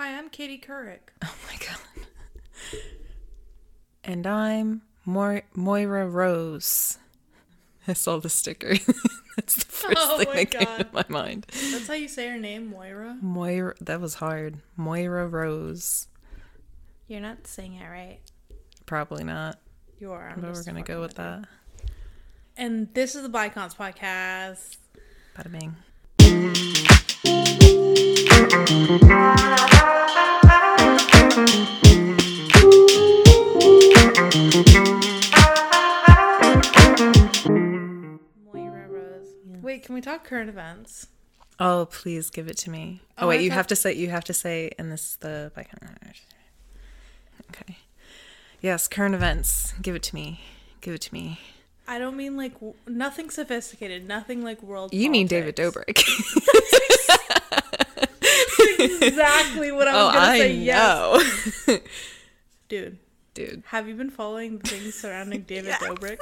Hi, I'm Katie Couric. Oh my god. And I'm Mo- Moira Rose. I saw the sticker. That's the first Oh thing that came to my mind. That's how you say her name, Moira. Moira, that was hard. Moira Rose. You're not saying it right. Probably not, You are. I'm but we're gonna go with that. And this is the Bicons podcast. Bada bing. Wait, can we talk current events? Oh, please give it to me. Oh, Oh, wait, you have to say. You have to say, and this is the bike. Okay. Yes, current events. Give it to me. Give it to me. I don't mean like w- nothing sophisticated, nothing like world. You mean David. Dobrik? Exactly what I was oh, gonna I say. Yes, dude. dude. Have you been following the things surrounding David Dobrik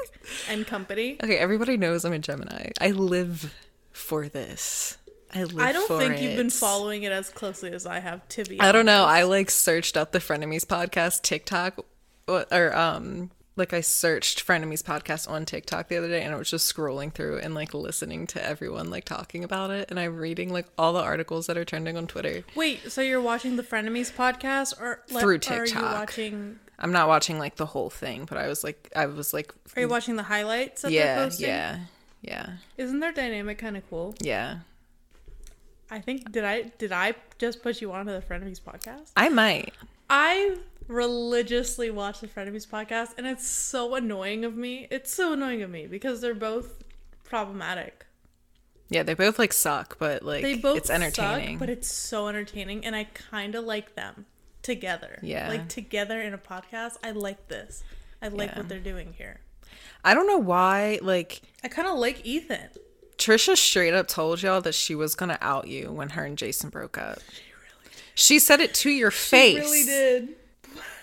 and company? Okay, everybody knows I'm a Gemini. I live for this. I live. I don't think you've been following it as closely as I have. To be, I don't know. I like searched up the Frenemies podcast TikTok, or, um, like I searched Frenemies podcast on TikTok the other day, and I was just scrolling through and like listening to everyone like talking about it, and I'm reading like all the articles that are trending on Twitter. Wait, so you're watching the Frenemies podcast, or like, Through Or are you TikTok. watching? I'm not watching like the whole thing, but I was like, I was like, Are you watching the highlights yeah, posting? yeah, yeah, Isn't their dynamic kind of cool? yeah. I think did I did I just put you onto the Frenemies podcast? I might. I religiously watch the Frenemies podcast, and it's so annoying of me. It's so annoying of me because they're both problematic. Yeah, they both like suck, but like They both it's entertaining. suck, but it's so entertaining, and I kind of like them together. Yeah. like together in a podcast. I like this. I like Yeah. what they're doing here. I don't know why. Like I kind of like Ethan. Trisha straight up told y'all that she was gonna out you when her and Jason broke up. She really. Did. She said it to your face. She really did.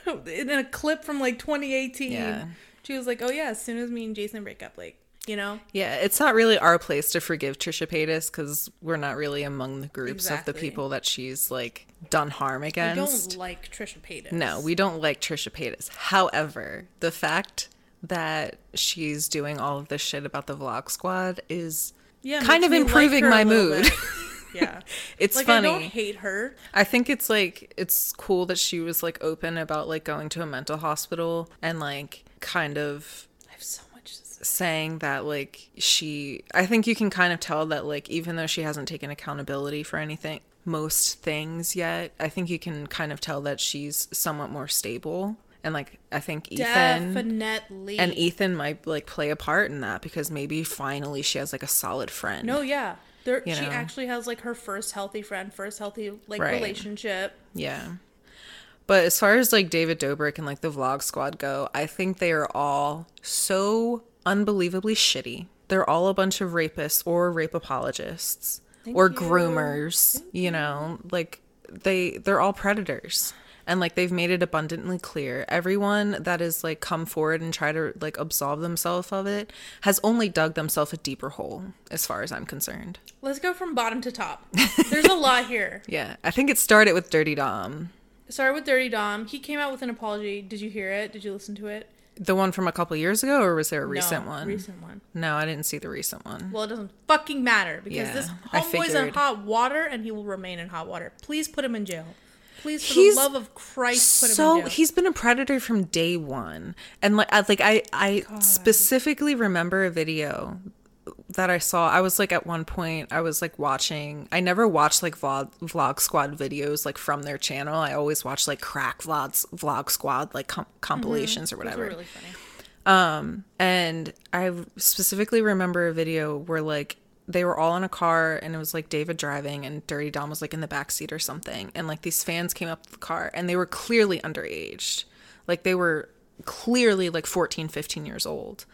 In a clip from like 2018, Yeah. she was like, "Oh yeah, as soon as me and Jason break up, like you know." Yeah, it's not really our place to forgive Trisha Paytas because we're not really among the groups of the people that she's like done harm against. We don't like Trisha Paytas. No, we don't like Trisha Paytas. However, the fact that she's doing all of this shit about the Vlog Squad is yeah, kind of me like improving my mood. Yeah, it's like funny. I don't hate her. I think it's like it's cool that she was like open about like going to a mental hospital and like kind of I have so much. Saying that like she I think you can kind of tell that like even though she hasn't taken accountability for anything most things yet, I think you can kind of tell that she's somewhat more stable. And like I think Ethan Definitely. and Ethan might like play a part in that because maybe finally she has like a solid friend. no, yeah, there. You she know. actually has like her first healthy friend, first healthy like Right. relationship. Yeah. But as far as like David Dobrik and like the vlog squad go, I think they are all so unbelievably shitty. They're all a bunch of rapists or rape apologists or you. groomers, you know, like they they're all predators. And like they've made it abundantly clear. Everyone that has like come forward and try to like absolve themselves of it has only dug themselves a deeper hole, as far as I'm concerned. Let's go from bottom to top. There's a lot here. Yeah. I think it started with Dirty Dom. Sorry with Dirty Dom. He came out with an apology. Did you hear it? Did you listen to it? The one from a couple years ago, or was there a recent no, one? Recent one. No, I didn't see the recent one. Well, it doesn't fucking matter because Yeah, this homeboy's in hot water and he will remain in hot water. Please put him in jail. Please, for He's the love of Christ, put him so in jail. he's been a predator from day one, and like, I, like I, I specifically remember a video that I saw. I was like at one point, I was like watching. I never watched like vlog vlog squad videos like from their channel. I always watched like crack vlogs, vlog squad like com- compilations or Those whatever. really funny. Um, And I specifically remember a video where like they were all in a car and it was like David driving and Dirty Dom was like in the back seat or something. And like these fans came up to the car and they were clearly underage. Like they were clearly like 14, 15 years old.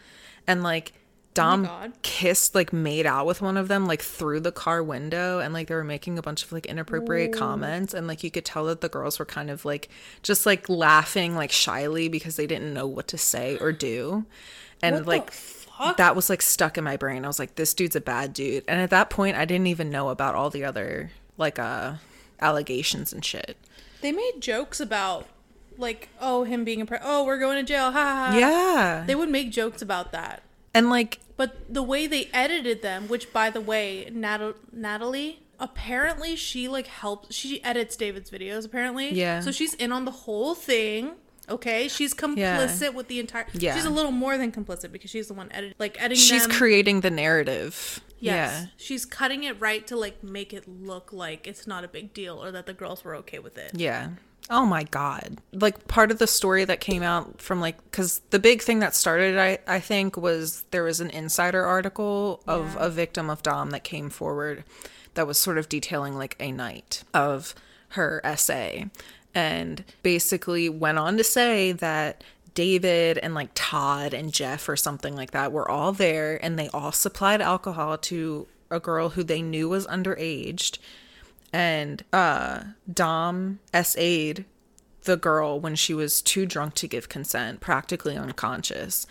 And like Dom oh God. kissed like made out with one of them like through the car window and like they were making a bunch of like inappropriate comments and like you could tell that the girls were kind of like just like laughing like shyly because they didn't know what to say or do. And What like fuck? that was like stuck in my brain. I was like, this dude's a bad dude. And at that point, I didn't even know about all the other like uh allegations and shit. They made jokes about like, oh, him being a pre- oh, we're going to jail. Ha ha. ha. Yeah. They would make jokes about that. And like But the way they edited them, which by the way, Natal- Natalie apparently she like helps she edits David's videos apparently. Yeah. So she's in on the whole thing. Okay, she's complicit with the entire. Yeah. She's a little more than complicit because she's the one editing, like editing. she's them. creating the narrative. Yes. Yeah. She's cutting it right to like make it look like it's not a big deal or that the girls were okay with it. Yeah. Oh my god. Like part of the story that came out from like cuz the big thing that started I I think was there was an insider article of Yeah. a victim of dom that came forward that was sort of detailing like a night of her essay and basically went on to say that David and like Todd and Jeff or something like that were all there and they all supplied alcohol to a girl who they knew was underaged and uh Dom SA'd the girl when she was too drunk to give consent, practically unconscious.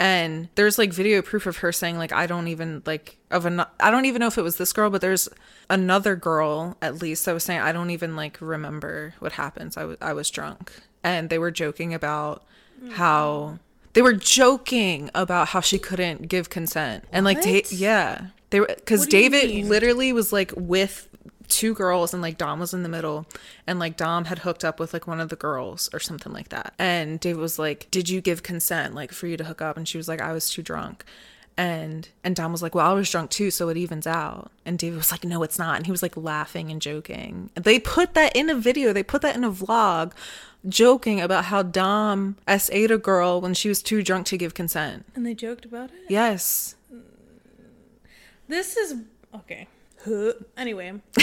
And there's like video proof of her saying like I don't even like of an I don't even know if it was this girl, but there's another girl at least that was saying I don't even like remember what happens. I was I was drunk. And they were joking about how they were joking about how she couldn't give consent. And like da- yeah. They were What you David mean? literally was like with two girls and like Dom was in the middle and like Dom had hooked up with like one of the girls or something like that. And David was like, "Did you give consent like for you to hook up?" And she was like, "I was too drunk." And and Dom was like, "Well, I was drunk too, so it evens out." And David was like, "No, it's not." And he was like laughing and joking. They put that in a video. They put that in a vlog joking about how Dom SA'd a girl when she was too drunk to give consent. And they joked about it. Yes. This is okay. Anyway,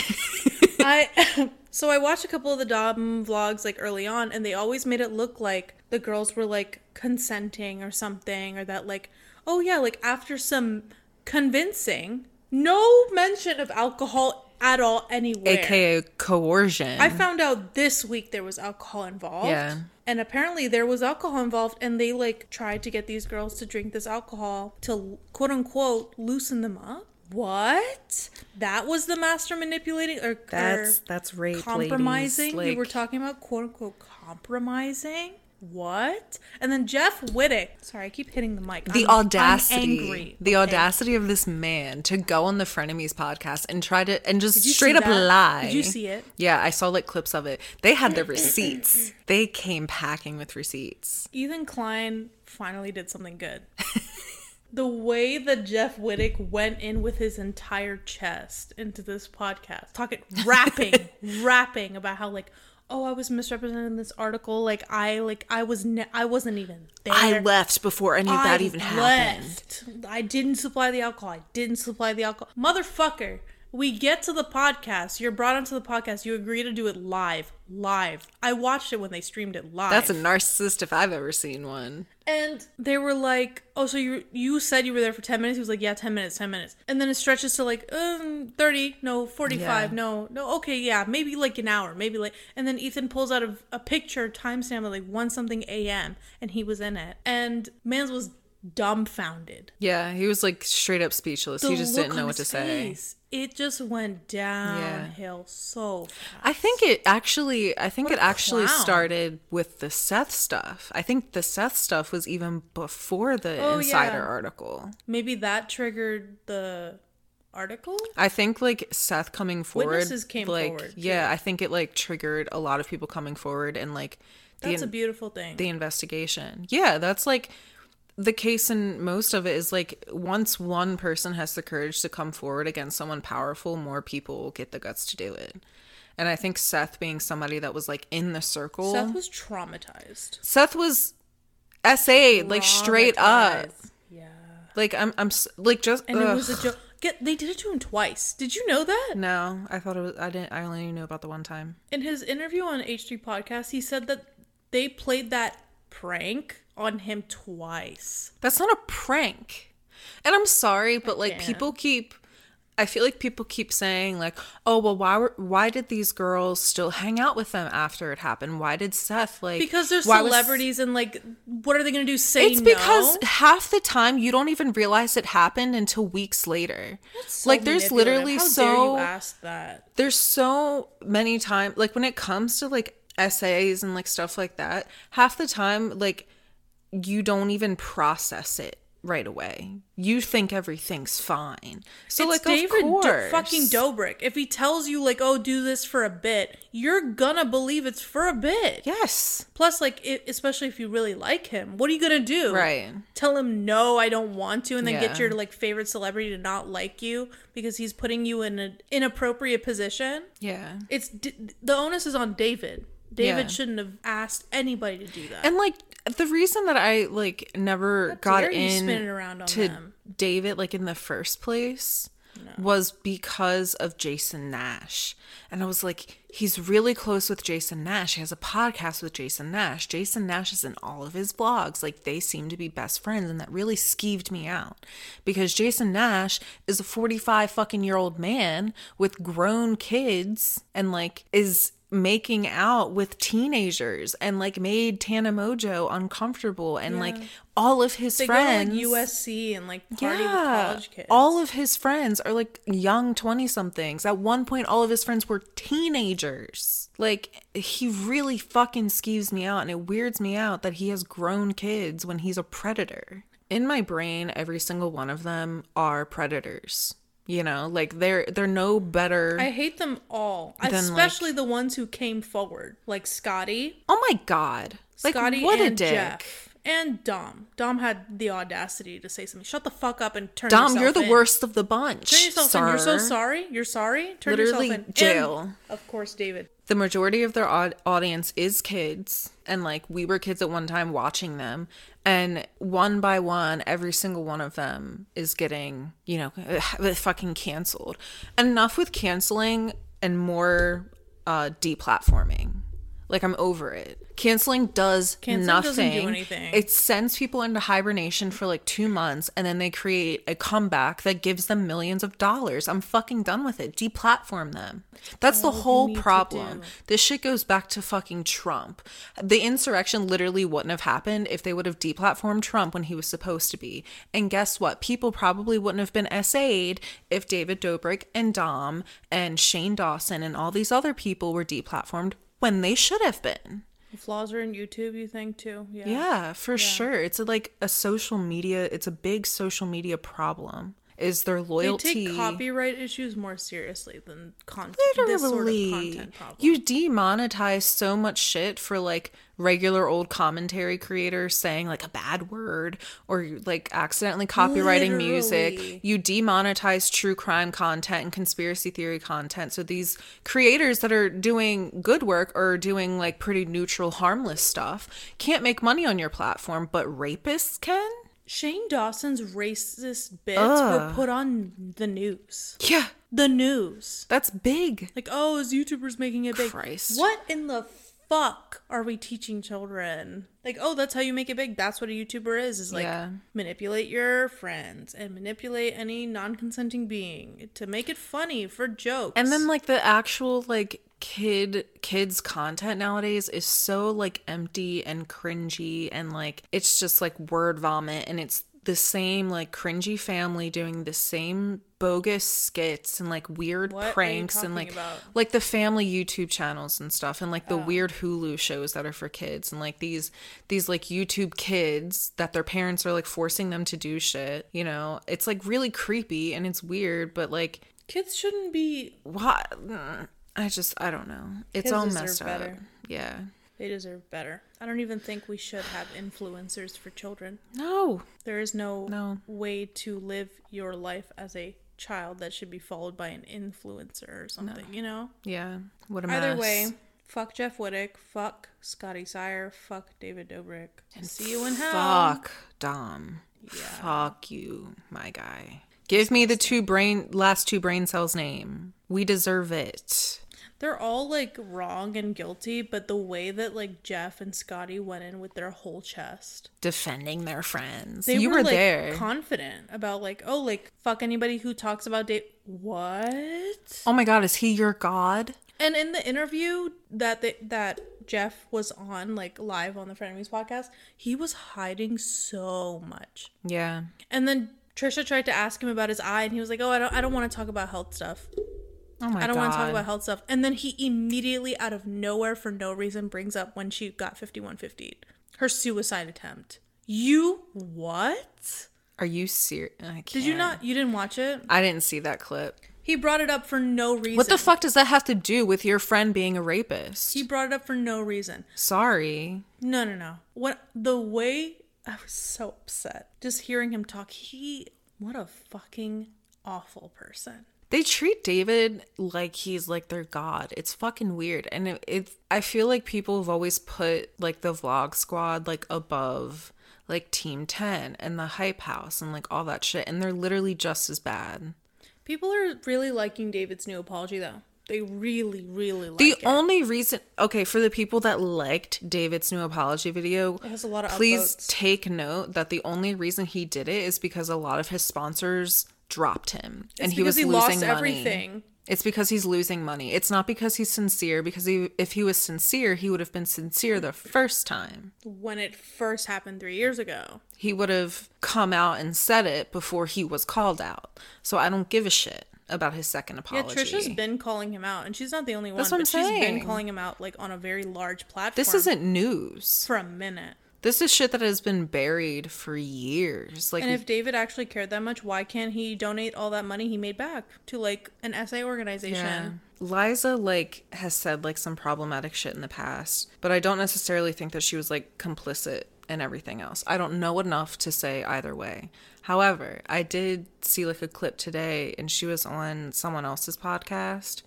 I so I watched a couple of the Dom vlogs like early on, and they always made it look like the girls were like consenting or something, or that like oh yeah, like after some convincing, no mention of alcohol at all anywhere. AKA coercion. I found out this week there was alcohol involved. Yeah. And apparently there was alcohol involved and they like tried to get these girls to drink this alcohol to quote unquote loosen them up. What? That was the master manipulating or, That's or that's rape. compromising? Ladies. we were talking about quote unquote compromising? What? And then Jeff Wittek. Sorry, I keep hitting the mic. the I'm- I'm audacity angry, the okay? audacity of this man to go on the frenemies podcast and try to and just straight up that? lie Did you see it? yeah i saw like clips of it they had the receipts they came packing with receipts Ethan Klein finally did something good. the way that Jeff Wittek went in with his entire chest into this podcast, talking, rapping, rapping about how like, oh, I was misrepresented in this article. Like I, like I was, ne- I wasn't even there. i left before any of that I even happened. I didn't supply the alcohol. I didn't supply the alcohol. Motherfucker, we get to the podcast. You're brought onto the podcast. You agree to do it live. Live. I watched it when they streamed it live. that's a narcissist if i've ever seen one And they were like, "Oh, so you you said you were there for ten minutes?" He was like, "Yeah, ten minutes, ten minutes." And then it stretches to like, um, thirty, no, forty-five, Yeah. no, no, okay, yeah, maybe like an hour, maybe like. And then Ethan pulls out a, a picture timestamp of like one something a.m. and he was in it, and Mans was dumbfounded. yeah he was like straight up speechless he just didn't know what to his say It just went downhill so fast. I think it actually I think What it actually clown. started with the Seth stuff. I think the Seth stuff was even before the Oh, insider yeah. article. maybe that triggered the article. I think like Seth coming forward Witnesses came like forward, yeah, I think it like triggered a lot of people coming forward and like the That's a beautiful thing. the investigation. Yeah, that's like the case in most of it is like once one person has the courage to come forward against someone powerful, more people get the guts to do it. And I think Seth being somebody that was like in the circle. Seth was traumatized. Seth was SA like straight up. Yeah. Like I'm I'm like just And it was a joke. Get they did it to him twice. Did you know that? No, I thought it was I didn't I only knew about the one time. In his interview on H3 podcast, he said that they played that prank on him twice. That's not a prank. And I'm sorry, but like can't. people keep I feel like people keep saying like, "Oh, well, why were, why did these girls still hang out with them after it happened? Why did Seth like Because they're why was- celebrities and like what are they gonna do? Say It's because half the time you don't even realize it happened until weeks later. So like there's literally How so dare you ask that. there's so many times like when it comes to like essays and like stuff like that half the time like you don't even process it right away you think everything's fine so it's like David of Do- fucking Dobrik. If he tells you like, "Oh, do this for a bit," you're gonna believe it's for a bit. yes Plus, like, it, especially if you really like him, what are you gonna do? right Tell him no, I don't want to, and then Yeah. get your like favorite celebrity to not like you because he's putting you in an inappropriate position. yeah It's d- the onus is on David. David Yeah. shouldn't have asked anybody to do that. and like the reason that i like never got dare in around on to them. david like in the first place was because of jason nash. And i was like he's really close with jason nash. He has a podcast with jason nash. Jason nash is in all of his vlogs like they seem to be best friends and that really skeeved me out. Because jason nash is a 45 fucking year old man with grown kids and like is making out with teenagers and like made Tana Mongeau uncomfortable and like all of his they friends to like USC and like party with college kids. all of his friends are like young 20 somethings. At one point, all of his friends were teenagers. Like, he really fucking skeeves me out, and it weirds me out that he has grown kids when he's a predator. In my brain, every single one of them are predators. You know, like they're they're no better. I hate them all, like- especially the ones who came forward, like Scotty, oh my god! Like Scotty what and a dick. Jeff, and Dom. Dom had the audacity to say something. Shut the fuck up and turn. Dom, you're the in. worst of the bunch. Turn yourself in. You're so sorry. You're sorry. Turn Literally yourself in. jail. And, of course, David. the majority of their aud- audience is kids and like we were kids at one time watching them and one by one every single one of them is getting you know fucking canceled. Enough with canceling and more uh deplatforming like i'm over it canceling does Canceling nothing do anything. it sends people into hibernation for like two months and then they create a comeback that gives them millions of dollars i'm fucking done with it deplatform them that's the whole problem this shit goes back to fucking Trump. The insurrection literally wouldn't have happened if they would have deplatformed Trump when he was supposed to be. And guess what? People probably wouldn't have been SA'd if David Dobrik and Dom and Shane Dawson and all these other people were deplatformed when they should have been. The flaws are in YouTube. You think too? Yeah. Yeah, for sure. It's a, like a social media, it's a big social media problem. Is their loyalty. They take copyright issues more seriously than content. This sort of literally content problem. you demonetize so much shit for like regular old commentary creators saying like a bad word or like accidentally copywriting music you demonetize true crime content and conspiracy theory content so these creators that are doing good work or doing like pretty neutral harmless stuff can't make money on your platform but rapists can Shane Dawson's racist bits Ugh. were put on the news. yeah The news. that's big Like, oh, is YouTubers making it big? Christ. What in the fuck are we teaching children? Like, oh, that's how you make it big. That's what a YouTuber is. Is like Yeah. manipulate your friends and manipulate any non-consenting being to make it funny for jokes. And then like the actual like kid kids content nowadays is so like empty and cringy and like it's just like word vomit and it's the same like cringy family doing the same bogus skits and like weird What pranks and like about? like the family YouTube channels and stuff and like Oh. the weird Hulu shows that are for kids and like these these like YouTube kids that their parents are like forcing them to do shit, you know. It's like really creepy and it's weird, but like kids shouldn't be. what mm, I just I don't know. It's Kids all messed up. better. Yeah. They deserve better. I don't even think we should have influencers for children. No. There is no, No. way to live your life as a child that should be followed by an influencer or something, you know? Yeah. What a mess. Either way, fuck Jeff Wittek, fuck Scotty Sire, fuck David Dobrik. And see you in hell. Fuck Dom. Yeah. Fuck you, my guy. Give me the two brain last two brain cells name. We deserve it. they're all like wrong and guilty, but the way that like Jeff and Scotty went in with their whole chest, Defending their friends. they you were, were, like there. confident about like, oh, like fuck anybody who talks about date. What? oh my god, is he your god? And in the interview that they, that Jeff was on, like live on the Frenemies podcast, he was hiding so much. Yeah. And then Trisha tried to ask him about his eye, and he was like, "Oh, I don't, I don't want to talk about health stuff. Oh my I don't want to talk about health stuff." And then he immediately, out of nowhere, for no reason, brings up when she got fifty-one fifty, her suicide attempt. You what? Are you serious? Did you not? You didn't watch it? I didn't see that clip. He brought it up for no reason. What the fuck does that have to do with your friend being a rapist? He brought it up for no reason. Sorry. No, no, no. What the way I was so upset just hearing him talk. He what a fucking awful person. They treat David like he's like their god. It's fucking weird. And it, it I feel like people have always put like the vlog squad like above like Team 10 and the Hype House and like all that shit and they're literally just as bad. People are really liking David's new apology though. They really, really like The it. only reason, okay, for the people that liked David's new apology video, It has a lot of please upvotes. take note that the only reason he did it is because a lot of his sponsors dropped him and he was he losing lost money. everything. It's because he's losing money. It's not because he's sincere. Because he, if he was sincere, he would have been sincere the first time. when it first happened three years ago. He would have come out and said it before he was called out. So I don't give a shit about his second apology. Yeah. Trisha's been calling him out, and she's not the only one. That's what I'm she's been calling him out like on a very large platform. this isn't news. for a minute. This is shit that has been buried for years. Like And if David actually cared that much, why can't he donate all that money he made back to like an SA organization? Liza like has said like some problematic shit in the past, but I don't necessarily think that she was like complicit in everything else. I don't know enough to say either way. However, I did see like a clip today and she was on someone else's podcast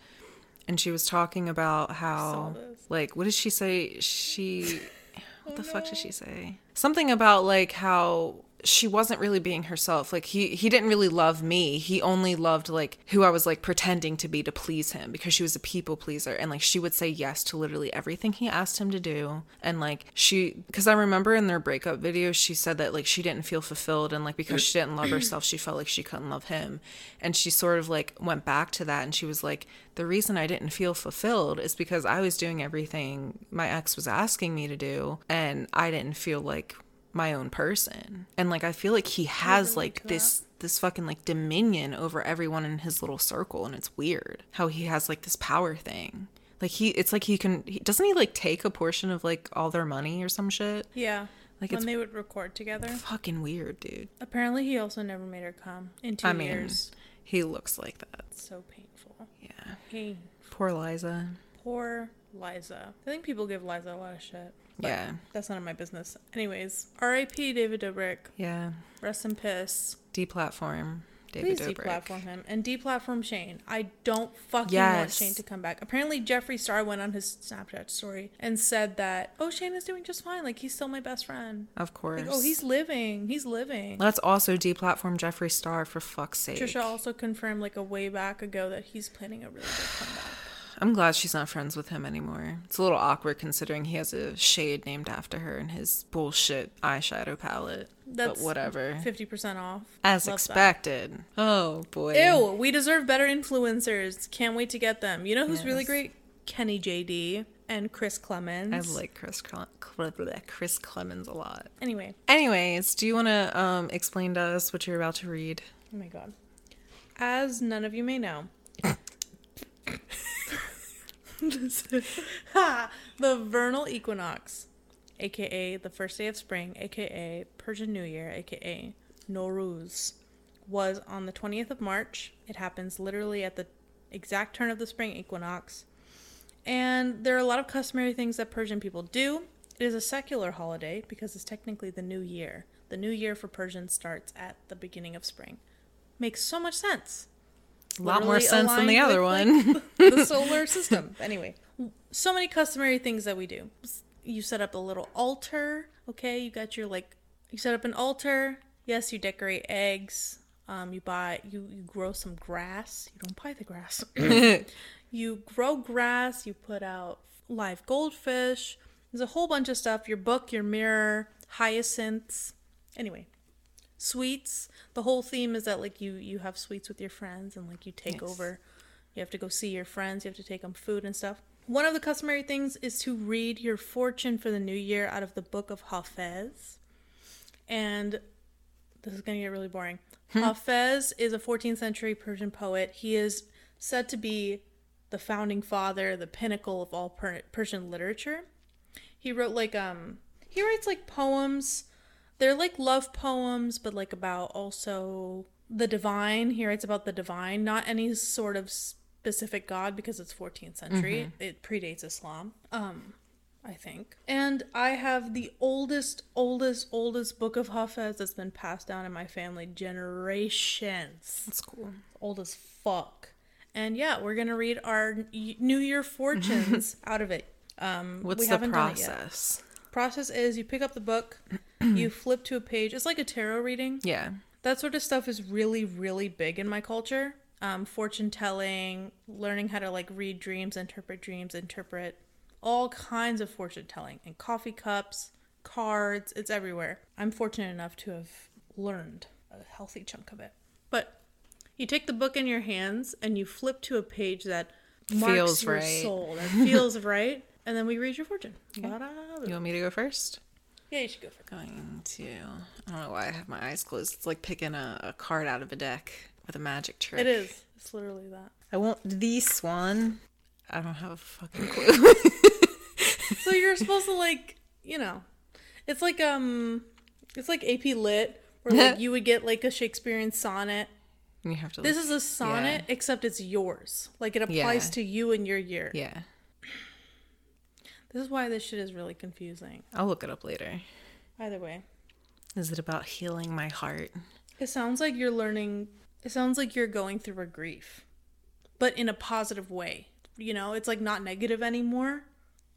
and she was talking about how like what did she say? She what the oh, fuck did she say? Something about like how she wasn't really being herself. Like he he didn't really love me. He only loved like who I was like pretending to be to please him because she was a people pleaser and like she would say yes to literally everything he asked him to do. And like she cuz I remember in their breakup video she said that like she didn't feel fulfilled and like because she didn't love mm-hmm. herself she felt like she couldn't love him. And she sort of like went back to that and she was like the reason I didn't feel fulfilled is because I was doing everything my ex was asking me to do and I didn't feel like my own person. And like I feel like he has like this this fucking like dominion over everyone in his little circle and it's weird how he has like this power thing. Like he it's like he can he, doesn't he like take a portion of like all their money or some shit? Yeah. Like, when they would record together. Fucking weird, dude. Apparently, he also never made her come in two I mean, years. he looks like that. So painful. Yeah. Hey, Poor Liza. poor Liza. I think people give Liza a lot of shit. But Yeah. That's none of my business. Anyways, R.I.P. David Dobrik. Yeah. Rest in piss. Deplatform David Please Dobrik. deplatform him and deplatform Shane. I don't fucking want Shane to come back. Apparently, Jeffree Star went on his Snapchat story and said that, "Oh, Shane is doing just fine. Like he's still my best friend. Of course. Like, oh, he's living. He's living." Let's also deplatform Jeffree Star for fuck's sake. Trisha also confirmed like a way back ago that he's planning a really big comeback. I'm glad she's not friends with him anymore. It's a little awkward considering he has a shade named after her in his bullshit eyeshadow palette. That's but whatever. Fifty percent off. As Love that. expected. Oh boy. Ew, we deserve better influencers. Can't wait to get them. You know who's really great? Kenny JD and Chris Klemens. I like Chris Cle- Chris Klemens a lot. Anyway, Anyways, do you want to um, explain to us what you're about to read? oh my god. As none of you may know, The vernal equinox, aka the first day of spring, aka Persian New Year, aka Nowruz, was on the 20th of March. It happens literally at the exact turn of the spring equinox. And there are a lot of customary things that Persian people do. It is a secular holiday because it's technically the new year. The new year for Persians starts at the beginning of spring. Makes so much sense A lot more sense than the other with, one. like, the solar system. Anyway, so many customary things that we do. You set up a little altar. Okay, you got your like. You set up an altar. Yes, you decorate eggs. Um, you buy you you grow some grass. You don't buy the grass. You grow grass, you put out live goldfish. There's a whole bunch of stuff. Your book, your mirror, hyacinths. Anyway, sweets. The whole theme is that like you you have sweets with your friends and like you take Yes. over. You have to go see your friends. You have to take them food and stuff. One of the customary things is to read your fortune for the new year out of the book of Hafez. And this is going to get really boring. Hafez is a 14th century Persian poet. He is said to be the founding father, the pinnacle of all per- Persian literature. He wrote like um he writes like poems. They're like love poems, but like about also the divine. He writes about the divine, not any sort of specific god because it's 14th century. It predates Islam. Um I think. And I have the oldest, oldest, oldest book of Hafez that's been passed down in my family generations. That's cool. Old as fuck. And yeah, we're gonna read our New Year fortunes out of it. Um, What's we the haven't done it yet. process? Process is you pick up the book, you flip to a page. It's like a tarot reading. Yeah. That sort of stuff is really, really big in my culture. Um, fortune telling, learning how to like read dreams, interpret dreams, interpret all kinds of fortune telling and coffee cups, cards. It's everywhere. I'm fortunate enough to have learned a healthy chunk of it. But you take the book in your hands and you flip to a page that marks Feels your right. soul, that feels right, and then we read your fortune. Ba-da-da. You want me to go first? Yeah, you should go for Going to. I don't know why I have my eyes closed. It's like picking a, a card out of a deck with a magic trick. it. Is. It's literally that. I want the swan. I don't have a fucking clue. So you're supposed to like, you know, it's like um, it's like AP Lit, where like you would get like a Shakespearean sonnet. you have to. This like- is a sonnet, except it's yours. Like it applies Yeah. to you and your year. Yeah. This is why this shit is really confusing. I'll look it up later. Either way, Is it about healing my heart? it sounds like you're learning. It sounds like you're going through a grief, but in a positive way. You know, it's like not negative anymore.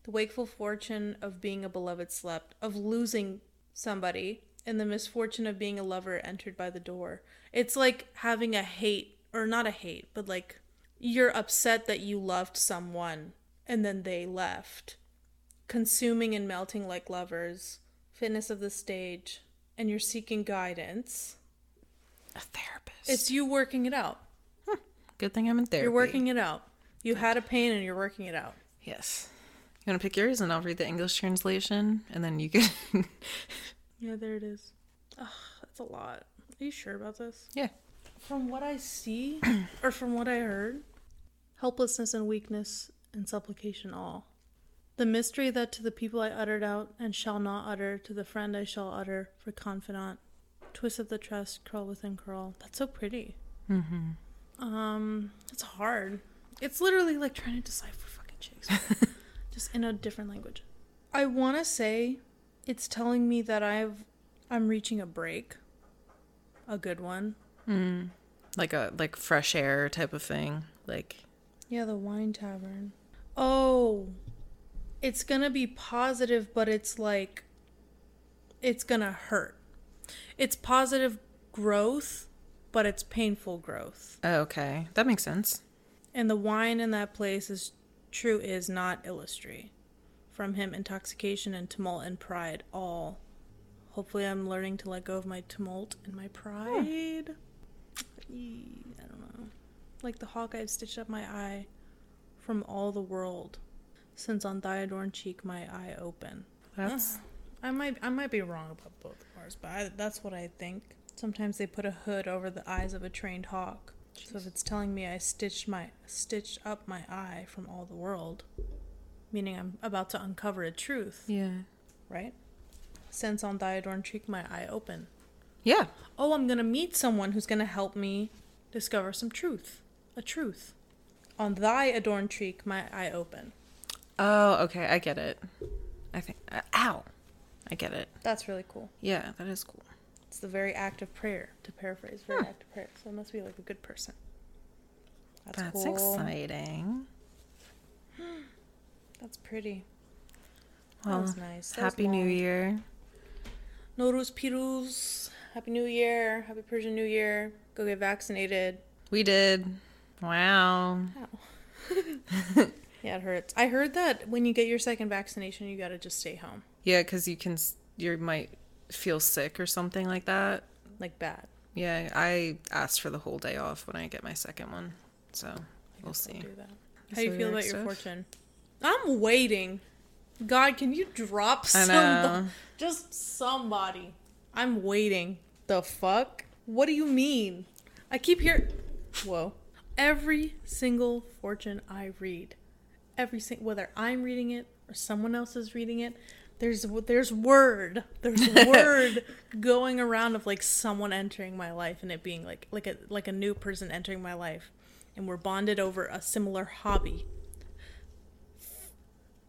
The wakeful fortune of being a beloved slept, of losing somebody, and the misfortune of being a lover entered by the door. It's like having a hate, or not a hate, but like you're upset that you loved someone and then they left. Consuming and melting like lovers, fitness of the stage, and you're seeking guidance. A therapist. It's you working it out. Hmm. good thing I'm in therapy. You're working it out. You had a pain and you're working it out. Yes. You want to pick yours, and I'll read the English translation, and then you can. Yeah, there it is. Ugh, that's a lot. Are you sure about this? yeah. From what I see, or from what I heard, helplessness and weakness and supplication all. The mystery that to the people I uttered out and shall not utter, to the friend I shall utter, for confidant. Twist of the trust, curl within curl. That's so pretty. Mm-hmm. Um, it's hard. It's literally like trying to decipher fucking Shakespeare, just in a different language. I want to say it's telling me that I've I'm reaching a break, a good one. Like a like fresh air type of thing. Like Yeah, the wine tavern. Oh, it's gonna be positive, but it's like it's gonna hurt. It's positive growth, but it's painful growth. oh, okay, that makes sense. And the wine in that place is true is not illustry. From him, intoxication and tumult and pride all. Hopefully, I'm learning to let go of my tumult and my pride. Eee, I don't know. Like the hawk I've stitched up my eye from all the world, since on thy adorned cheek my eye open. That's I might I might be wrong about both of ours, but I, that's what I think. Sometimes they put a hood over the eyes of a trained hawk. So if it's telling me I stitched my stitched up my eye from all the world, meaning I'm about to uncover a truth, yeah, right? Since on thy adorned cheek my eye open. yeah. Oh, I'm gonna meet someone who's gonna help me discover some truth, a truth. On thy adorned cheek my eye open. Oh, okay, I get it. I think. Uh, ow, I get it. That's really cool. Yeah, that is cool. It's the very act of prayer, to paraphrase, very act of prayer. So it must be like a good person. That's, That's cool. exciting. That's pretty. Well, that was nice. That was Happy New. Year. Nowruz Piruz. Happy New Year. Happy Persian New Year. Go get vaccinated. We did. Wow. Ow. Yeah, it hurts. I heard that when you get your second vaccination, you gotta just stay home. Yeah, because you can, you might feel sick or something like that. Like bad. Yeah, I asked for the whole day off when I get my second one, so we'll see. do that. How do you feel about next your fortune? I'm waiting. God, can you drop I some know. just somebody? I'm waiting. The fuck? What do you mean? I keep hearing Whoa. Every single fortune I read, every single whether I'm reading it or someone else is reading it, there's there's word. There's word going around of like someone entering my life and it being like like a like a new person entering my life and we're bonded over a similar hobby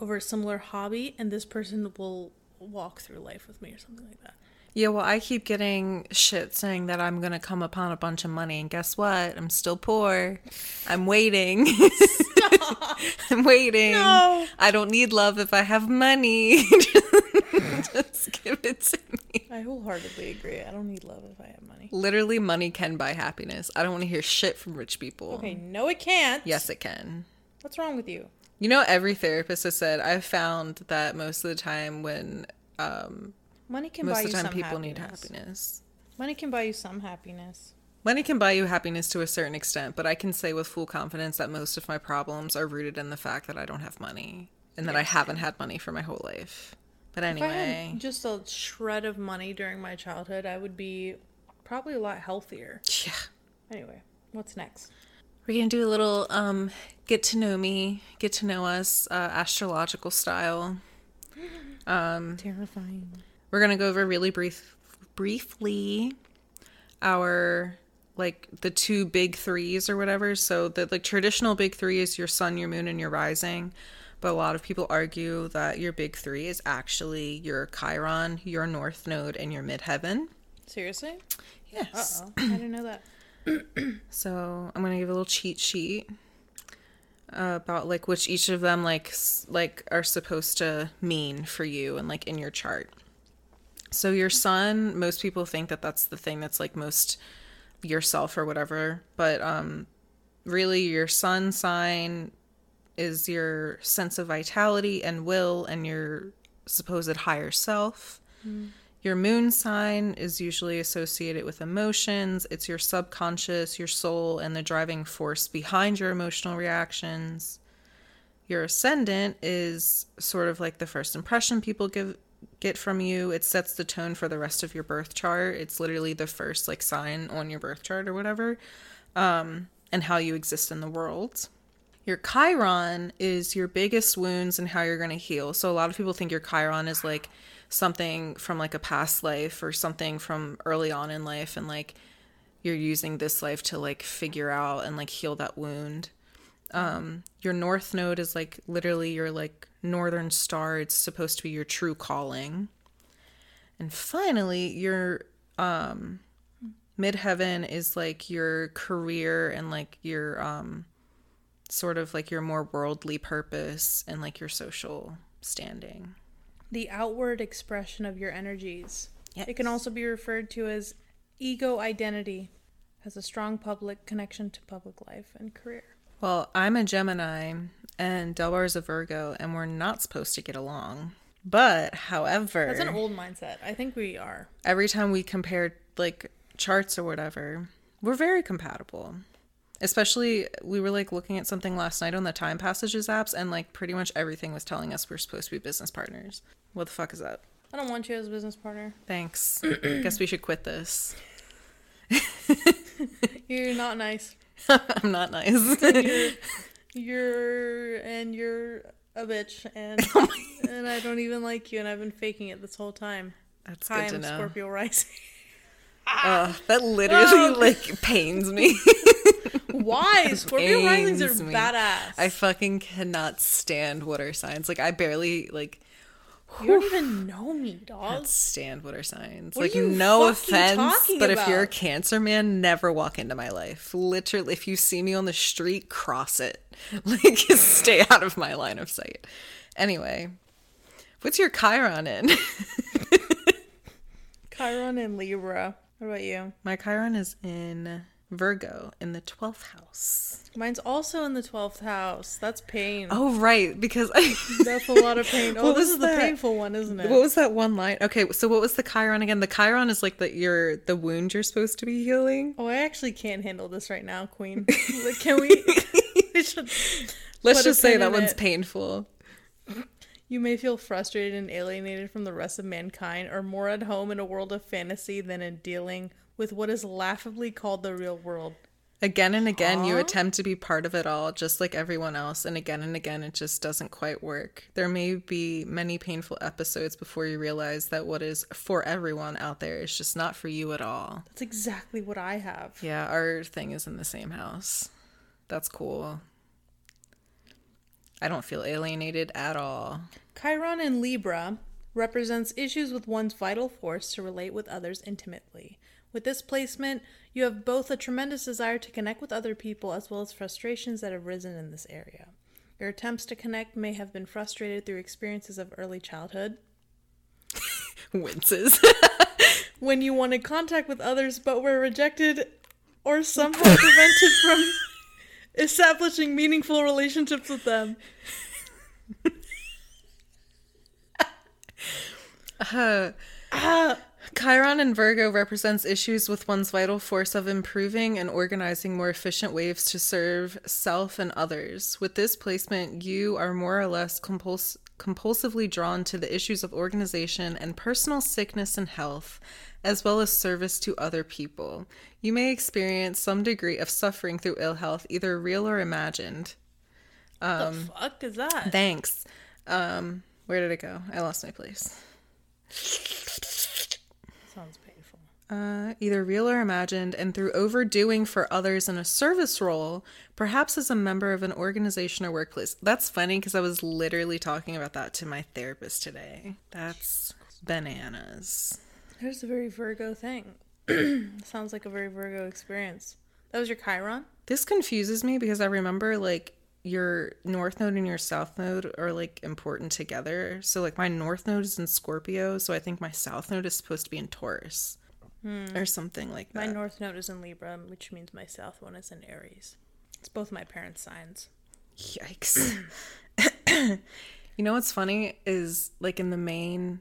over a similar hobby and this person will walk through life with me or something like that Yeah, well, I keep getting shit saying that I'm gonna come upon a bunch of money, and guess what? I'm still poor. I'm waiting. I'm waiting. No. I don't need love if I have money. Just give it to me. i wholeheartedly agree i don't need love if i have money Literally, money can buy happiness. I don't want to hear shit from rich people. okay no it can't Yes, it can. what's wrong with you You know, every therapist has said I've found that most of the time when um, money can most buy of you the time some people happiness. need happiness. money can buy you some happiness Money can buy you happiness to a certain extent, but I can say with full confidence that most of my problems are rooted in the fact that I don't have money and that I haven't had money for my whole life. But if i anyway, had just a shred of money during my childhood i would be probably a lot healthier yeah. anyway what's next We're going to do a little um get to know me, get to know us uh, astrological style. terrifying We're going to go over really brief briefly our like the two big threes or whatever. So the like traditional big three is your sun, your moon, and your rising. But a lot of people argue that your big three is actually your Chiron, your North Node, and your Midheaven. seriously Yes. uh-oh i didn't know that So I'm gonna give a little cheat sheet uh, about like which each of them like s- like are supposed to mean for you and like in your chart. So your sun, most people think that that's the thing that's like most yourself or whatever, but um, really your sun sign is your sense of vitality and will and your supposed higher self. Your moon sign is usually associated with emotions. It's your subconscious, your soul, and the driving force behind your emotional reactions. Your ascendant is sort of like the first impression people give get from you. It sets the tone for the rest of your birth chart. It's literally the first like sign on your birth chart or whatever. Um, and how you exist in the world. Your Chiron is your biggest wounds and how you're going to heal. So a lot of people think your Chiron is like something from like a past life or something from early on in life and like you're using this life to like figure out and like heal that wound. Um your north node is like literally your like northern star. It's supposed to be your true calling. And finally, your um midheaven is like your career and like your um sort of like your more worldly purpose and like your social standing. the outward expression of your energies. Yes. It can also be referred to as ego identity, has a strong public connection to public life and career. Well, I'm a Gemini and Delbar is a Virgo, and we're not supposed to get along. But, however, That's an old mindset. I think we are. every time we compare like charts or whatever, we're very compatible. Especially, we were like looking at something last night on the Time Passages apps, and like pretty much everything was telling us we're supposed to be business partners. What the fuck is that? I don't want you as a business partner. Thanks. Guess we should quit this. You're not nice. I'm not nice. You're, you're and you're a bitch, and Oh and I don't even like you, and I've been faking it this whole time. That's Hi, good to I'm know. Scorpio rising. Ugh, that literally Oh. like pains me. Why? Scorpio risings are me. badass. I fucking cannot stand water signs. Like I barely like you don't even know me, dog. can't stand water signs. What are like you no offense, but if you're a cancer man, never walk into my life. Literally, if you see me on the street, cross it. Like stay out of my line of sight. Anyway, what's your Chiron in? Chiron in Libra. What about you? my Chiron is in Virgo in the 12th house. Mine's also in the 12th house. That's pain. Oh, right. Because That's a lot of pain. Oh, this is the painful one, isn't it? what was that one line? Okay, so what was the Chiron again? The Chiron is like the, your, the wound you're supposed to be healing. Oh, I actually can't handle this right now, Queen. Can we? we. Let's just say that one's it. painful. You may feel frustrated and alienated from the rest of mankind, or more at home in a world of fantasy than in dealing with what is laughably called the real world. Again and again, you attempt to be part of it all, just like everyone else, and again and again, it just doesn't quite work. There may be many painful episodes before you realize that what is for everyone out there is just not for you at all. That's exactly what I have. Yeah, our thing is in the same house. That's cool. I don't feel alienated at all. Chiron in Libra represents issues with one's vital force to relate with others intimately. With this placement, you have both a tremendous desire to connect with other people as well as frustrations that have risen in this area. Your attempts to connect may have been frustrated through experiences of early childhood, Winces. when you wanted contact with others but were rejected or somehow prevented from establishing meaningful relationships with them. Uh, Chiron in Virgo represents issues with one's vital force of improving and organizing more efficient ways to serve self and others. With this placement, you are more or less compuls- compulsively drawn to the issues of organization and personal sickness and health, as well as service to other people. You may experience some degree of suffering through ill health, either real or imagined. the fuck is that? Thanks. Um, where did it go? I lost my place. Uh, either real or imagined, and through overdoing for others in a service role, perhaps as a member of an organization or workplace. That's funny because I was literally talking about that to my therapist today. That's bananas. There's a very Virgo thing. Sounds like a very Virgo experience. That was your Chiron? This confuses me because I remember like your north node and your south node are like important together. So like my north node is in Scorpio, so I think my south node is supposed to be in Taurus or something like My that. My north node is in Libra, which means my south one is in Aries. It's both my parents' signs. Yikes. you know what's funny is like in the main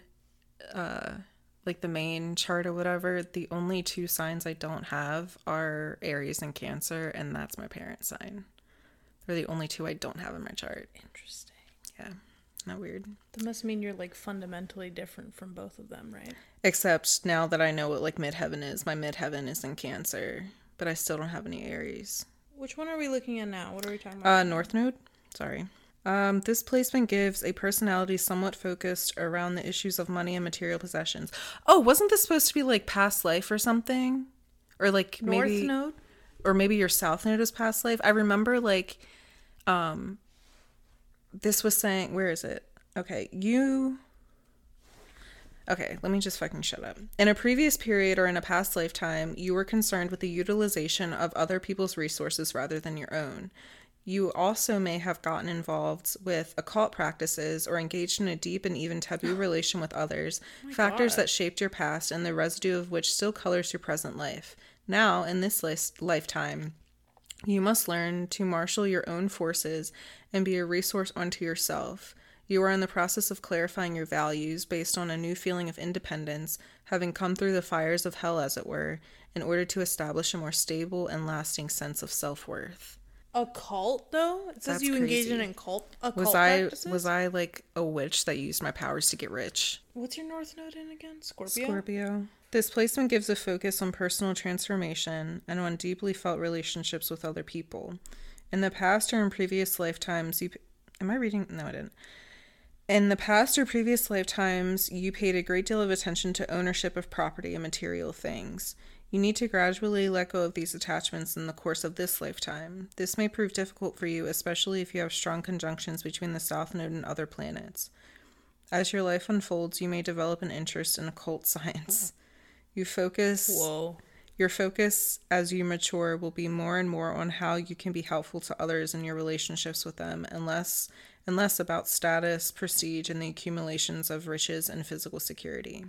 uh like the main chart or whatever, the only two signs I don't have are Aries and Cancer, and that's my parents' sign. They're the only two I don't have in my chart. Interesting. Yeah. Isn't that weird? That must mean you're like fundamentally different from both of them, right? Except now that I know what like midheaven is, my midheaven is in Cancer, but I still don't have any Aries. Which one are we looking at now? What are we talking about? Uh, North Node. Sorry. Um, this placement gives a personality somewhat focused around the issues of money and material possessions. Oh, wasn't this supposed to be like past life or something? Or like north maybe, node? or maybe your South Node is past life. I remember like, um, this was saying, where is it? Okay, you. Okay, let me just fucking shut up. In a previous period or in a past lifetime, you were concerned with the utilization of other people's resources rather than your own. You also may have gotten involved with occult practices or engaged in a deep and even taboo relation with others, oh factors God. that shaped your past and the residue of which still colors your present life. Now, in this list- lifetime, you must learn to marshal your own forces and be a resource unto yourself. You are in the process of clarifying your values based on a new feeling of independence, having come through the fires of hell, as it were, in order to establish a more stable and lasting sense of self worth. Occult though? It says That's you engage in crazy. occult occult Was I practices? was I like a witch that used my powers to get rich? What's your north node in again? Scorpio? Scorpio. This placement gives a focus on personal transformation and on deeply felt relationships with other people. In the past or in previous lifetimes, you. Am I reading? No, I didn't. In the past or previous lifetimes, you paid a great deal of attention to ownership of property and material things. You need to gradually let go of these attachments in the course of this lifetime. This may prove difficult for you, especially if you have strong conjunctions between the South Node and other planets. As your life unfolds, you may develop an interest in occult science. You focus Whoa. your focus as you mature will be more and more on how you can be helpful to others in your relationships with them and less and less about status, prestige, and the accumulations of riches and physical security.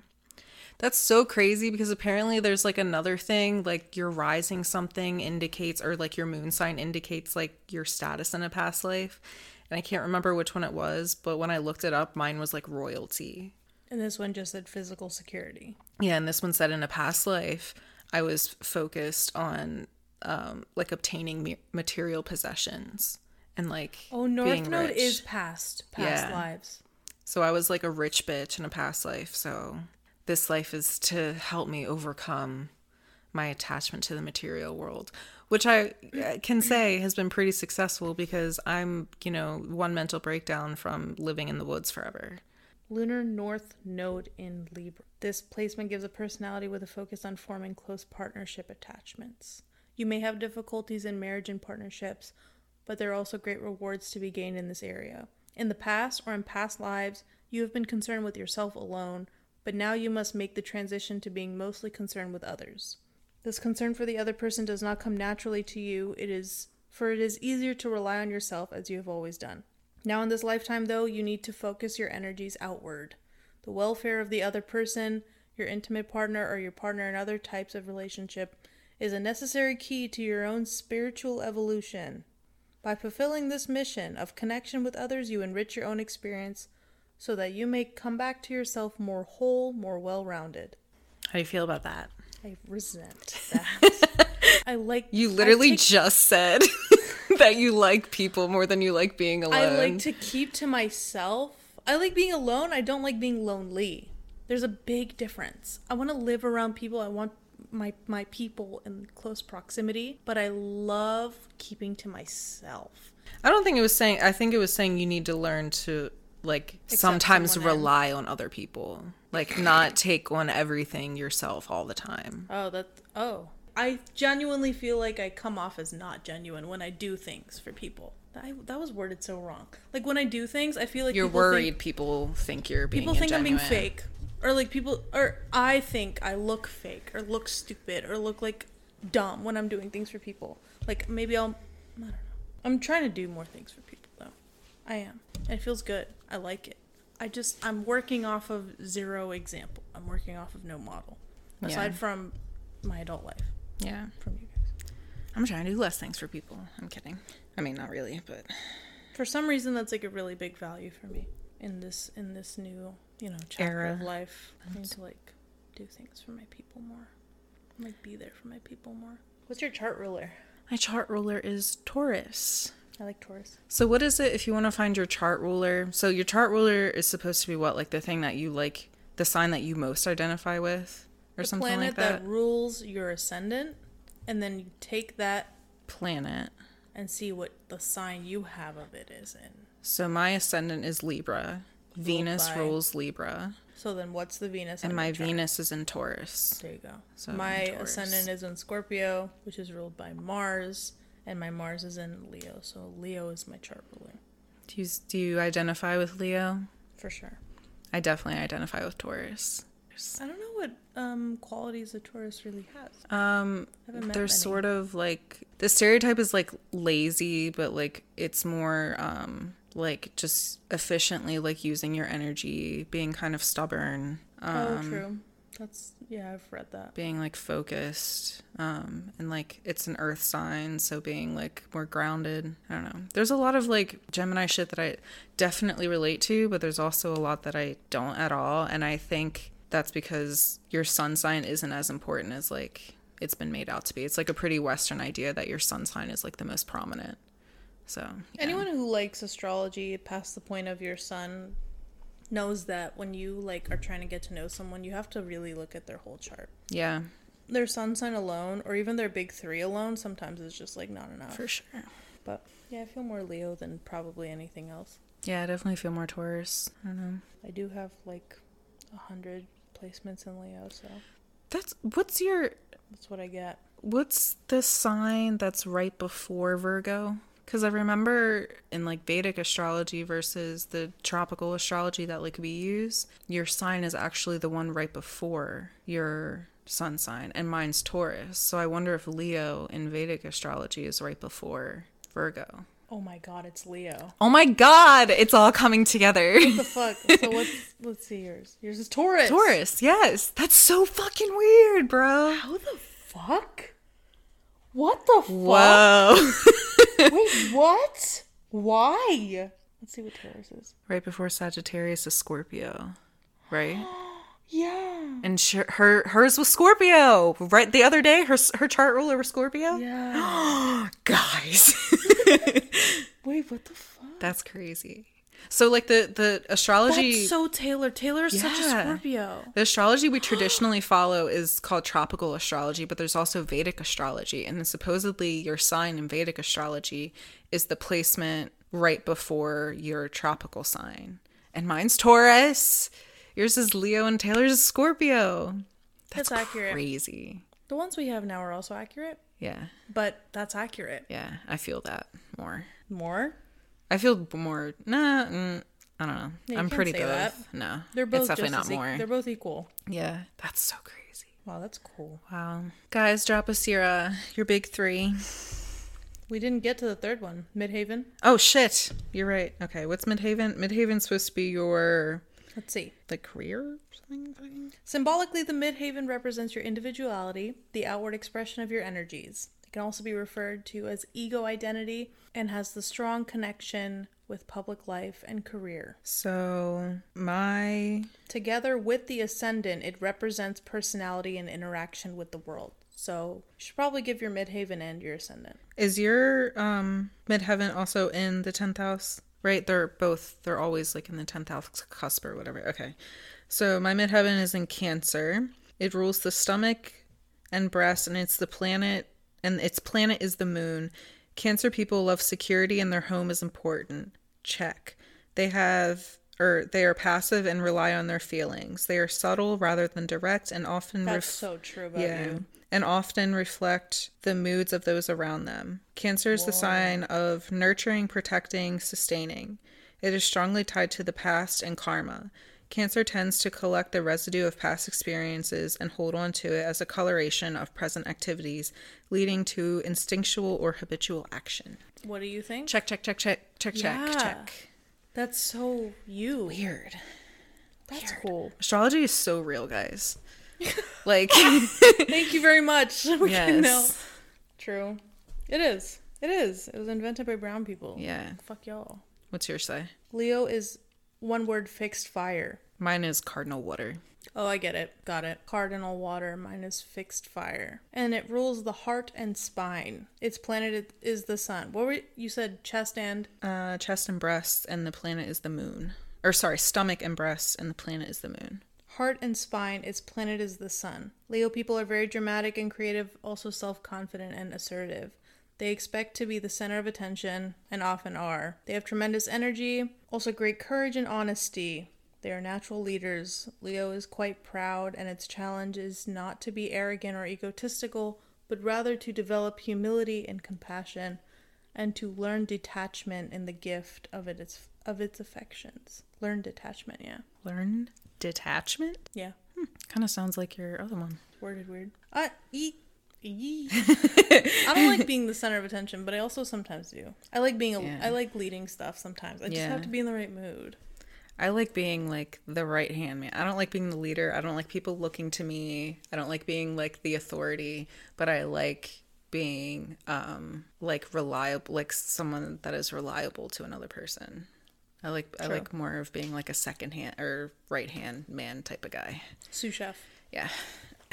That's so crazy because apparently there's like another thing, like your rising something indicates, or like your moon sign indicates like your status in a past life. And I can't remember which one it was, but when I looked it up, mine was like royalty. And this one just said physical security. Yeah, and this one said in a past life, I was focused on um, like obtaining me- material possessions and like Oh, North Node rich. is past past Yeah. lives. So I was like a rich bitch in a past life. So this life is to help me overcome my attachment to the material world, which I can say has been pretty successful because I'm, you know, one mental breakdown from living in the woods forever. Lunar North Node in Libra. This placement gives a personality with a focus on forming close partnership attachments. You may have difficulties in marriage and partnerships, but there are also great rewards to be gained in this area. In the past or in past lives, you have been concerned with yourself alone, but now you must make the transition to being mostly concerned with others. This concern for the other person does not come naturally to you. It is for it is easier to rely on yourself as you have always done. Now in this lifetime though, you need to focus your energies outward. The welfare of the other person, your intimate partner or your partner in other types of relationship is a necessary key to your own spiritual evolution. By fulfilling this mission of connection with others, you enrich your own experience so that you may come back to yourself more whole, more well rounded. How do you feel about that? I resent that. I like You literally take- just said that you like people more than you like being alone. I like to keep to myself. I like being alone. I don't like being lonely. There's a big difference. I want to live around people. I want my my people in close proximity, but I love keeping to myself. I don't think it was saying. I think it was saying you need to learn to like sometimes someone in. rely on other people, like not take on everything yourself all the time. Oh, that oh. I genuinely feel like I come off as not genuine when I do things for people. I, that was worded so wrong. Like when I do things, I feel like You're people think- worried people think you're being people think I'm being fake, or like people, or I think I look fake, or look stupid, or look like dumb when I'm doing things for people. Like maybe I'll, I don't know. I'm trying to do more things for people though. I am. And it feels good. I like it. I just I'm working off of zero example. I'm working off of no model, Yeah. aside from my adult life. Yeah, From you guys. I'm trying to do less things for people. I'm kidding. I mean, not really, but For some reason, that's like a really big value for me in this in this new you know chapter of life. I need to like do things for my people more, like be there for my people more. What's your chart ruler? my chart ruler is Taurus. I like Taurus. So what is it if you want to find your chart ruler? So your chart ruler is supposed to be what, like the thing that you like, the sign that you most identify with, or the something planet like that. rules your ascendant, and then you take that Planet. and see what the sign you have of it is in. So my ascendant is Libra. Venus by- rules Libra, So then, what's the Venus? and my? Venus is in Taurus. There you go. So, my ascendant is in Scorpio, which is ruled by Mars, and my Mars is in Leo. So Leo is my chart ruler Do you do you identify with Leo? for sure. I definitely identify with Taurus. I don't know what um, qualities a Taurus really has. Um, I haven't met they're many. sort of like the stereotype is like lazy, but like it's more um like just efficiently like using your energy, being kind of stubborn, um, oh, true. That's yeah, I've read that. being like focused, um, and like it's an earth sign, so being like more grounded. I don't know. There's a lot of like Gemini shit that I definitely relate to, but there's also a lot that I don't at all, and I think that's because your sun sign isn't as important as like it's been made out to be. It's like a pretty Western idea that your sun sign is like the most prominent. So yeah. Anyone who likes astrology past the point of your sun knows that when you like are trying to get to know someone, you have to really look at their whole chart. yeah, Their sun sign alone, or even their big three alone, sometimes is just like not enough. for sure. But yeah, I feel more Leo than probably anything else. Yeah, I definitely feel more Taurus. I don't know. I do have like a hundred placements in Leo, so That's what's your that's what I get. what's the sign that's right before Virgo? Because I remember in like Vedic astrology versus the tropical astrology that like we use, your sign is actually the one right before your sun sign, and mine's Taurus. So I wonder if Leo in Vedic astrology is right before Virgo. Oh my god, it's Leo. Oh my god, it's all coming together. What the fuck. So what's let's see yours. Yours is Taurus. Taurus, yes. That's so fucking weird, bro. How the fuck? What the fuck? Whoa. Wait, what? Why? Let's see what Taurus is. right before Sagittarius is Scorpio, right? Yeah. And sh- her hers was Scorpio. Right the other day, her her chart ruler was Scorpio. Yeah. Guys, Wait, what the fuck? that's crazy. So like the the astrology That's so Taylor. Taylor is such a Scorpio. The astrology we traditionally follow is called tropical astrology, but there's also Vedic astrology. And supposedly, your sign in Vedic astrology is the placement right before your tropical sign. And mine's Taurus. Yours is Leo, and Taylor's is Scorpio. That's, That's accurate. crazy. The ones we have now are also accurate, Yeah, but that's accurate. yeah, I feel that more. More? I feel more. Nah, mm, I don't know. I'm pretty good. that. No, They're both It's definitely not e- more. They're both equal. yeah, that's so crazy. Wow, that's cool. Wow. Guys, drop us your uh, your big three. We didn't get to the third one. Midheaven. Oh shit. You're right. Okay, what's Midheaven? Midheaven's supposed to be your Let's see. The career something? Symbolically, the midheaven represents your individuality, the outward expression of your energies. It can also be referred to as ego identity and has the strong connection with public life and career. So my Together with the ascendant, it represents personality and interaction with the world. So you should probably give your midheaven and your ascendant. is your um midheaven also in the tenth house? Right? They're both they're always like in the tenth house cusp or whatever. Okay. So my midheaven is in Cancer. It rules the stomach and breast, and it's the planet and its planet is the moon. Cancer people love security and their home is important. Check. They have or they are passive and rely on their feelings. They are subtle rather than direct and often That's ref- so true about yeah, you. And often reflect the moods of those around them. Cancer is the sign of nurturing, protecting, sustaining. It is strongly tied to the past and karma. Cancer tends to collect the residue of past experiences and hold on to it as a coloration of present activities, leading to instinctual or habitual action. What do you think? Check, check, check, check, check, Yeah. check, check. That's so you. Weird. That's cool. Astrology is so real, guys. Like, Thank you very much. We yes. True. It is. It is. It was invented by brown people. Yeah. Fuck y'all. What's your say? Leo is one word fixed fire. Mine is cardinal water. Oh, I get it. Got it. Cardinal water. Mine is fixed fire. And it rules the heart and spine. Its planet is the sun. What were you said? Chest and Uh, chest and breasts, and the planet is the moon. Or sorry, stomach and breasts, and the planet is the moon. Heart and spine. Its planet is the sun. Leo people are very dramatic and creative, also self confident and assertive. They expect to be the center of attention and often are. They have tremendous energy, also great courage and honesty. They are natural leaders. Leo is quite proud, and its challenge is not to be arrogant or egotistical, but rather to develop humility and compassion and to learn detachment in the gift of its of its affections. Learn detachment, yeah. Learn detachment? Yeah. Kind of sounds like your other one. Worded weird. I eat. I don't like being the center of attention, but I also sometimes do. I like being a. I Yeah. like leading stuff sometimes. I just Yeah. have to be in the right mood. I like being like the right hand man. I don't like being the leader. I don't like people looking to me. I don't like being like the authority, but I like being um like reliable like someone that is reliable to another person. I like I like more of being like a second hand or right hand man type of guy. Sous chef. Yeah.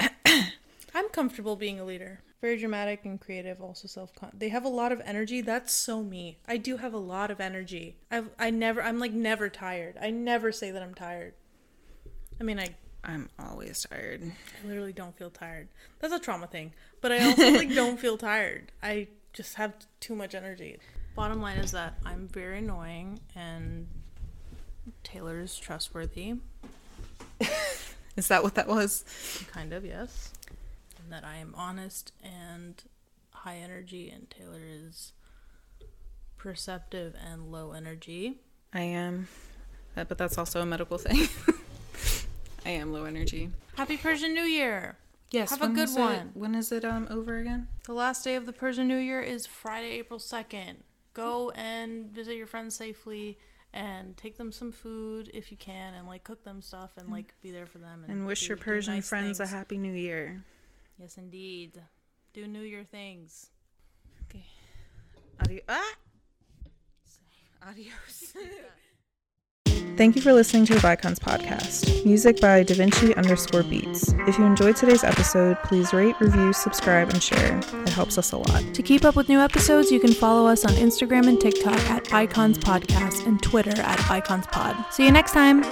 I'm comfortable being a leader. Very dramatic and creative. Also self. con They have a lot of energy. That's so me. I do have a lot of energy. I've I never. I'm like never tired. I never say that I'm tired. I mean, I I'm always tired. I literally don't feel tired. That's a trauma thing. But I also like don't feel tired. I just have too much energy. Bottom line is that I'm very annoying and Taylor is trustworthy, Is that what that was? kind of, yes. And that I am honest and high energy and Taylor is perceptive and low energy. I am. Uh, But that's also a medical thing. I am low energy. Happy Persian New Year. Yes. Have a good is it- one. when is it um over again? The last day of the Persian New Year is Friday, April 2nd. Go and visit your friends safely and take them some food if you can and like cook them stuff and like be there for them And wish do- your Persian nice friends a happy new year. Yes, indeed. Do New Year things. Okay. Adi- ah! Adios. Thank you for listening to the Vicons podcast. Music by DaVinci underscore beats. If you enjoyed today's episode, please rate, review, subscribe, and share. It helps us a lot. To keep up with new episodes, you can follow us on Instagram and TikTok at Icons Podcast and Twitter at Icons Pod. See you next time.